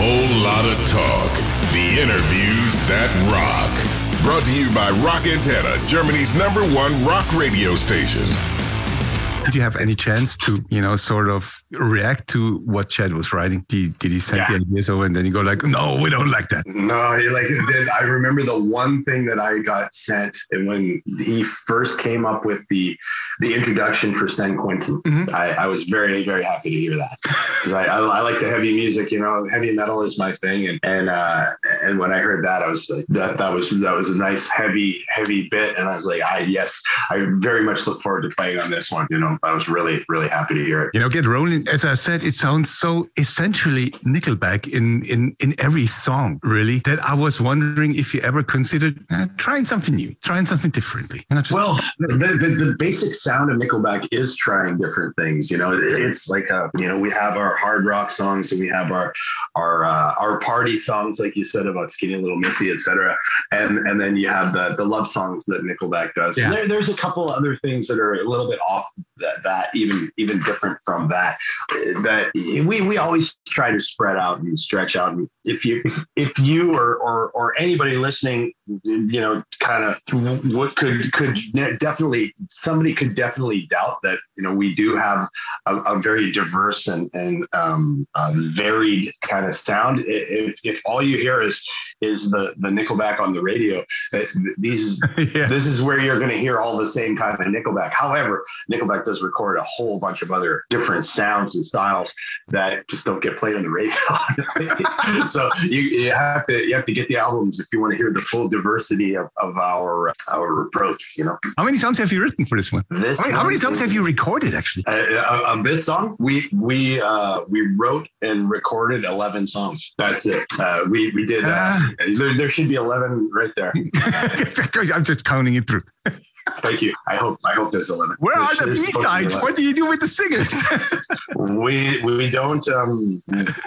whole lot of talk. The interviews that rock. Brought to you by Rock Antenne, Germany's number one rock radio station. Did you have any chance to, you know, sort of react to what Chad was writing? Did, did he send Yeah. the ideas over and then you go like, no, we don't like that? No, like then I remember the one thing that I got sent and when he first came up with the the introduction for San Quentin. Mhm. I, I was very very happy to hear that because I, I I like the heavy music. You know, heavy metal is my thing, and and uh, and when I heard that, I was like that that was that was a nice heavy heavy bit, and I was like, I yes, I very much look forward to playing on this one. You know, I was really really happy to hear it. You know, Get Rollin', as I said, it sounds so essentially Nickelback in, in, in every song, really, that I was wondering if you ever considered uh, trying something new, trying something differently. Just- Well, the, the, the basic sound of Nickelback is trying different things. You know, it's like a, you know, we have our hard rock songs and we have our our uh, our party songs, like you said about Skinny Little Missy, etc. And and then you have the the love songs that Nickelback does. Yeah. There, there's a couple other things that are a little bit off that, that even even different from that. That we we always try to spread out and stretch out. And if you if you or or or anybody listening, you know, kind of what could could definitely somebody could definitely doubt that you know we do have a, a very diverse and and um, varied kind of sound. If, if all you hear is is the the Nickelback on the radio, that these yeah. this is where you're going to hear all the same kind of Nickelback. However, Nickelback does record a whole bunch of other different sounds and styles that just don't get played on the radio. so you, you have to you have to get the albums if you want to hear the full diversity of, of our our approach. You know, How many songs have you written for this one? this How many, how many songs have you recorded, actually? uh, uh, on this song, we we uh, we wrote and recorded eleven songs. That's it. Uh, we we did. Uh, Ah. there, there should be eleven right there. I'm just counting it through. Thank you. I hope I hope there's eleven. Where are the there's B supposed to be sides? What do you do with the singers? we we don't um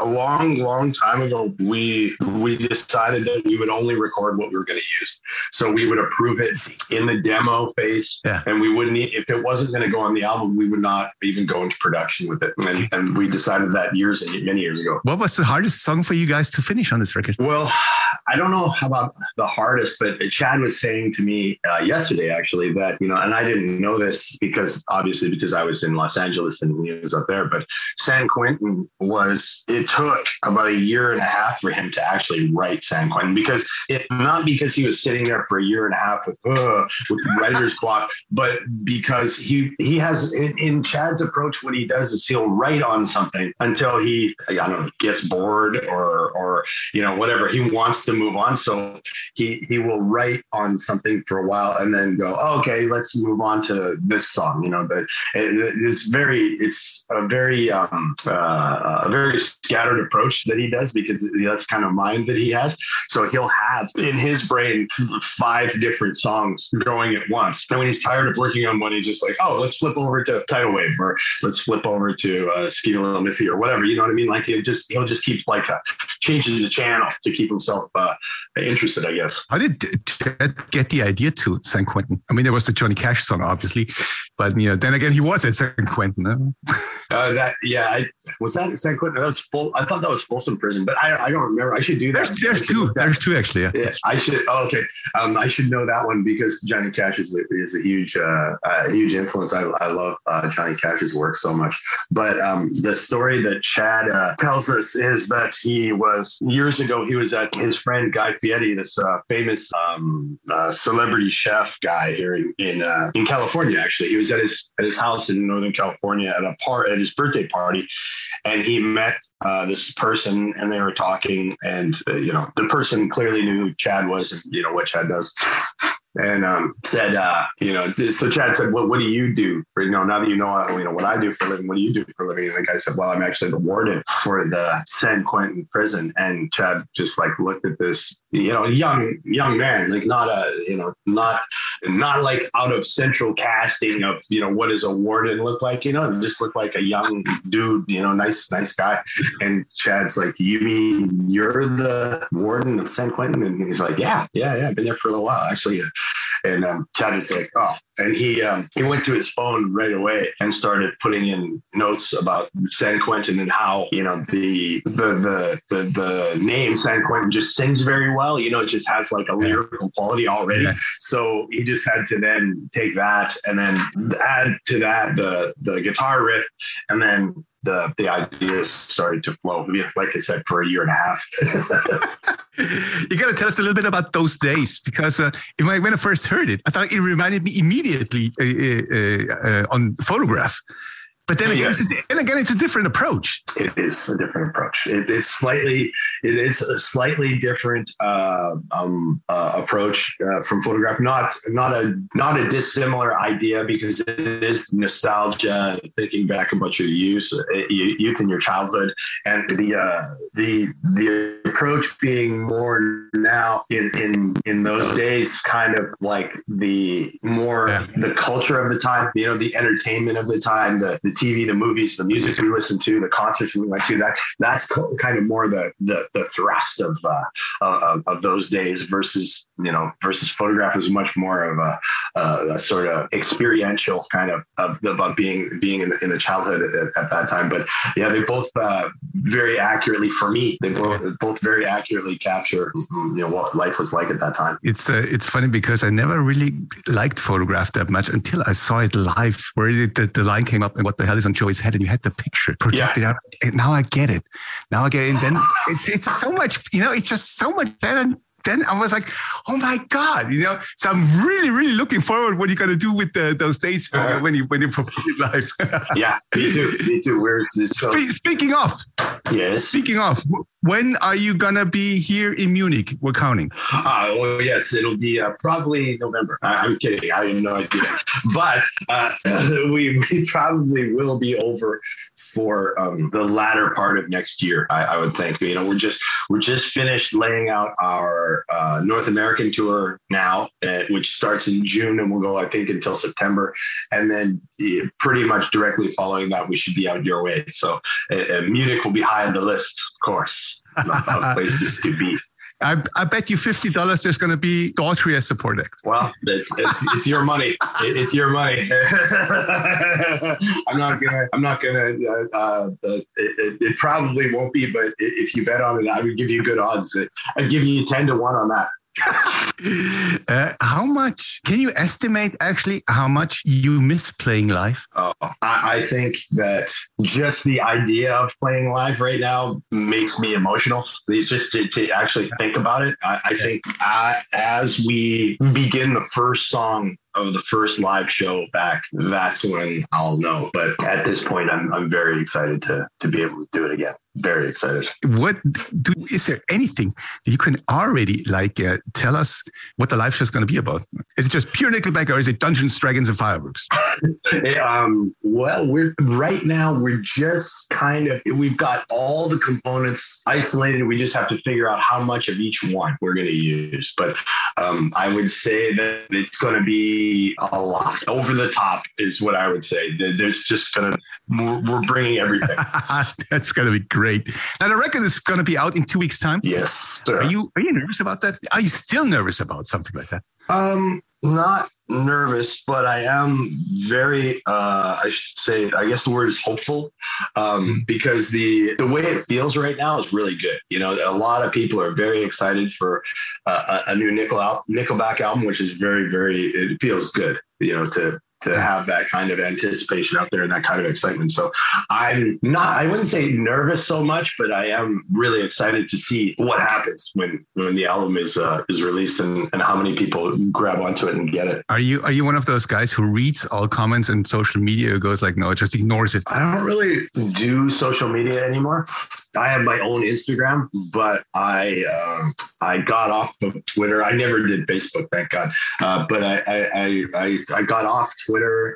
a long long time ago we we decided that we would only record what we were going to use so we would approve it in the demo phase Yeah. and we wouldn't if it wasn't going to go on the album we would not even go into production with it and, and we decided that years and many years ago what was the hardest song for you guys to finish on this record? well, I don't know about the hardest, but Chad was saying to me uh, yesterday, actually, that, you know, and I didn't know this because obviously because I was in Los Angeles and he was up there, but San Quentin was, it took about a year and a half for him to actually write San Quentin because it, not because he was sitting there for a year and a half with, uh, with writer's block, but because he, he has in, in Chad's approach, what he does is he'll write on something until he, I don't know, gets bored or, or, you know, whatever. He wants to move on. So he he will write on something for a while and then go, oh, okay, let's move on to this song. You know, but it, it's very it's a very um, uh, a very scattered approach that he does because that's kind of mind that he has. So he'll have in his brain five different songs going at once. And when he's tired of working on one, he's just like, oh, let's flip over to Tidal Wave or let's flip over to uh, Skinny Little Missy or whatever. You know what I mean? Like he'll just he'll just keep like uh, changing the channel to keep himself uh, interested, I guess. How did Chad get the idea to San Quentin? I mean, there was the Johnny Cash song, obviously, but you know, then again, he was at San Quentin. huh? Uh, that yeah, I, was that San Quentin? That was full. I thought that was Folsom Prison, but I, I don't remember. I should do that. There's, there's two. that- There's two actually. Yeah. Yeah, I should. Oh, okay, um, I should know that one because Johnny Cash is, a- is a huge, uh, uh, huge influence. I, I love uh, Johnny Cash's work so much. But um, the story that Chad uh, tells us is that he was years ago. He was at his friend Guy Fieri, this uh, famous um, uh, celebrity chef guy here in in, uh, in California. Actually, he was at his at his house in Northern California at a part at his birthday party, and he met uh, this person, and they were talking, and uh, you know, the person clearly knew who Chad was, and you know what Chad does. And um, said, uh, you know, so Chad said, "Well, what do you do? For, you know, now that you know, you know what I do for a living. What do you do for a living?" And the guy said, "Well, I'm actually the warden for the San Quentin prison." And Chad just like looked at this, you know, young young man, like not a, you know, not not like out of central casting of, you know, what does a warden look like? You know, just look like a young dude, you know, nice nice guy. And Chad's like, "You mean you're the warden of San Quentin?" And he's like, "Yeah, yeah, yeah. I've been there for a little while, actually." Uh, And um, Chad is like, oh, and he um, he went to his phone right away and started putting in notes about San Quentin and how you know the the the the, the name San Quentin just sings very well. You know, it just has like a lyrical quality already. Yeah. So he just had to then take that and then add to that the the guitar riff, and then the the ideas started to flow. Like I said, for a year and a half. you got to tell us a little bit about those days because uh, when I first heard it, I thought it reminded me immediately uh, uh, uh on photograph. But then again, yes. and again, it's a different approach. It is a different approach. It, it's slightly, it is a slightly different uh, um, uh, approach uh, from photograph. Not, not a, not a dissimilar idea because it is nostalgia, thinking back about your youth, uh, youth in your childhood, and the uh, the the approach being more now in in in those days, kind of like the more yeah. the culture of the time, you know, the entertainment of the time, the, the TV, the movies, the music we listen to, the concerts we went to. That that's kind of more the the, the thrust of, uh, of of those days versus you know versus photograph is much more of a, a, a sort of experiential kind of of, of being being in the, in the childhood at, at, that time. But yeah, they both uh, very accurately for me. They both both very accurately capture you know what life was like at that time. It's uh, it's funny because I never really liked photograph that much until I saw it live, where the, the line came up and what the hell is on Joey's head, and you had the picture projected yeah. out. And now I get it. Now I get it. And then it, it's so much, you know, it's just so much better then I was like, oh my god, you know. So I'm really, really looking forward what you're gonna do with the, those days uh, when you when you perform live. yeah, me too. Me too. Where's this? So- Spe- speaking of, yes. Speaking of, when are you gonna be here in Munich? We're counting. Uh, oh yes, it'll be uh, probably November. I, am kidding. I have no idea, but uh, we, we probably will be over for um, the latter part of next year. I, I, would think. You know, we're just we're just finished laying out our uh, North American tour now, uh, which starts in June and will go I think until September, and then pretty much directly following that we should be out your way. So uh, Munich will be high on the list, of course places to be. I, I, bet you fifty dollars there's going to be Daughtry as support act. Well, it's, it's, it's your money. it's your money. I'm not gonna. I'm not gonna. Uh, uh, it, it, probably won't be, but if you bet on it, I would give you good odds. I'd give you ten to one on that. uh, how much can you estimate actually how much you miss playing live? Oh, I, I, think that just the idea of playing live right now makes me emotional. It's just to, to actually think about it. I, I think I, as we begin the first song of the first live show back, that's when I'll know. But at this point, I'm, I'm very excited to to be able to do it again. Very excited. What do, is there anything you can already like uh, tell us what the live show is going to be about? Is it just pure Nickelback or is it Dungeons, Dragons, and Fireworks? um, well, we're right now we're just kind of we've got all the components isolated. We just have to figure out how much of each one we're going to use. But um, I would say that it's going to be a lot. Over the top is what I would say. There's just gonna we're bringing everything. That's gonna be great. Now the record is gonna be out in two weeks' time. Yes. Sir. Are you are you nervous about that? Are you still nervous about something like that? Um, not nervous, but I am very, uh, I should say, I guess the word is hopeful, um, mm-hmm. because the the way it feels right now is really good. You know, a lot of people are very excited for uh, a, a new Nickel al- Nickelback album, which is very, very. It feels good. You know, to to have that kind of anticipation out there and that kind of excitement. So I'm not, I wouldn't say nervous so much, but I am really excited to see what happens when, when the album is, uh, is released and, and how many people grab onto it and get it. Are you, are you one of those guys who reads all comments and social media goes like, no, it just ignores it? I don't really do social media anymore. I have my own Instagram, but I uh, I got off of Twitter. I never did Facebook, thank God. Uh, but I, I I I got off Twitter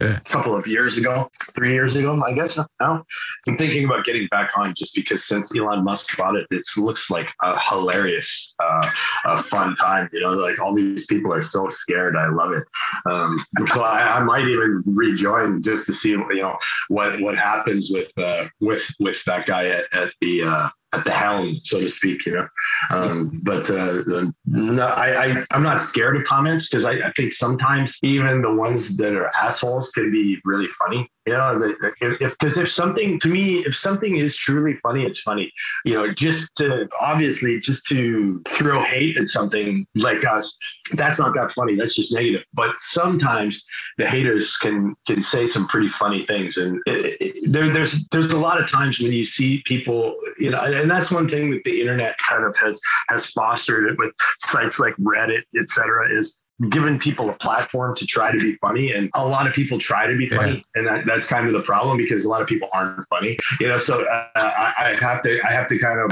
a couple of years ago, three years ago, I guess. Now I'm thinking about getting back on just because since Elon Musk bought it, it looks like a hilarious, uh, a fun time. You know, like all these people are so scared. I love it. Um, so I, I, might even rejoin just to see you know what what happens with uh, with with that guy at, at the uh, at the helm, so to speak, you know. Um, but uh, no, I, I am not scared of comments because I, I, think sometimes even the ones that are assholes can be really funny. You know, if because if, if something to me, if something is truly funny, it's funny. You know, just to obviously just to throw hate at something like us, that's not that funny. That's just negative. But sometimes the haters can can say some pretty funny things, and it, it, there, there's there's a lot of times when you see people, you know, and that's one thing that the internet kind of has has fostered it with sites like Reddit, et cetera, is given people a platform to try to be funny and a lot of people try to be funny yeah. and that, that's kind of the problem because a lot of people aren't funny you know so uh, I, I, have to i have to kind of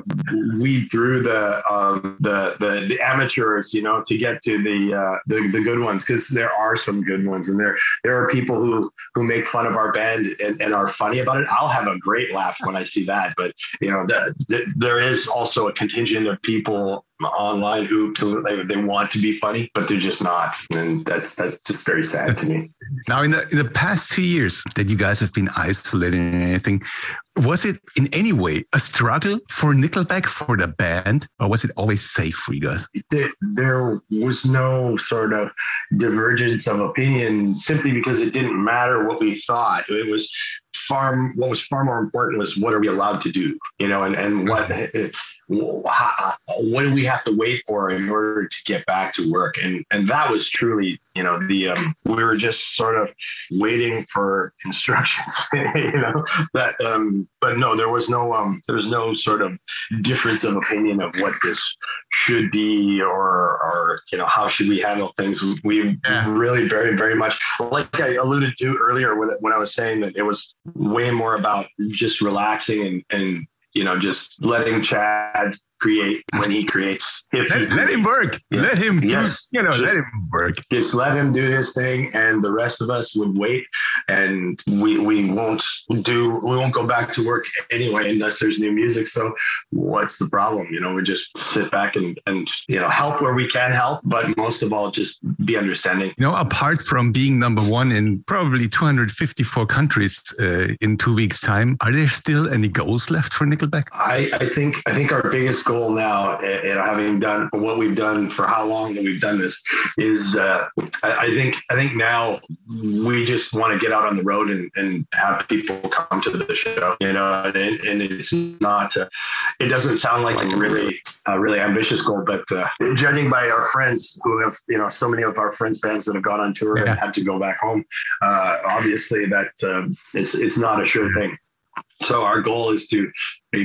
weed through the um, the, the, the amateurs you know to get to the uh, the, the good ones because there are some good ones and there there are people who who make fun of our band and, and are funny about it i'll have a great laugh when i see that but you know the, the, there is also a contingent of people online who they, they want to be funny, but they're just not. And that's that's just very sad to me. Now, in the in the past two years that you guys have been isolated and anything, was it in any way a struggle for Nickelback for the band, or was it always safe for you guys? There was no sort of divergence of opinion simply because it didn't matter what we thought. It was far what was far more important was what are we allowed to do, you know, and and what what do we have to wait for in order to get back to work? And and that was truly you know the um, we were just sort of waiting for instructions you know that um but no there was no um there was no sort of difference of opinion of what this should be or or you know how should we handle things we yeah. really very very much like i alluded to earlier when, when i was saying that it was way more about just relaxing and and you know, just letting Chad create when he creates. If let, he let him work. Yeah. Let him yes. Do, you know, just, let him work. Just let him do his thing and the rest of us would wait and we we won't do we won't go back to work anyway unless there's new music. So what's the problem? You know, we just sit back and and you know help where we can help, but most of all just be understanding. You know, apart from being number one in probably 254 countries uh, in two weeks' time, are there still any goals left for Nickelback? I, I think I think our biggest goal now, and having done what we've done for how long that we've done this, is uh, I, I, think I think now we just want to get out on the road and, and have people come to the show. You know, and, and it's not. Uh, it doesn't sound like a really a really ambitious goal, but uh, judging by our friends who have you know so many of our friends bands that have gone on tour yeah. and had to go back home, uh, obviously that um, it's it's not a sure thing. So our goal is to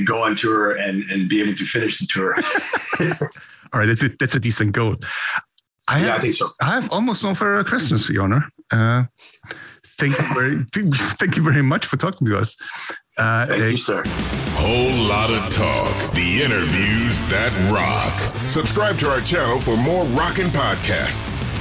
go on tour and, and be able to finish the tour. All right, that's a, that's a decent goal. I yeah, have, I think so. I have almost no further questions for you, Honor. Uh, thank you very, thank you very much for talking to us. Uh, thank uh, you, sir. Whole lot of talk. The interviews that rock. Subscribe to our channel for more rocking podcasts.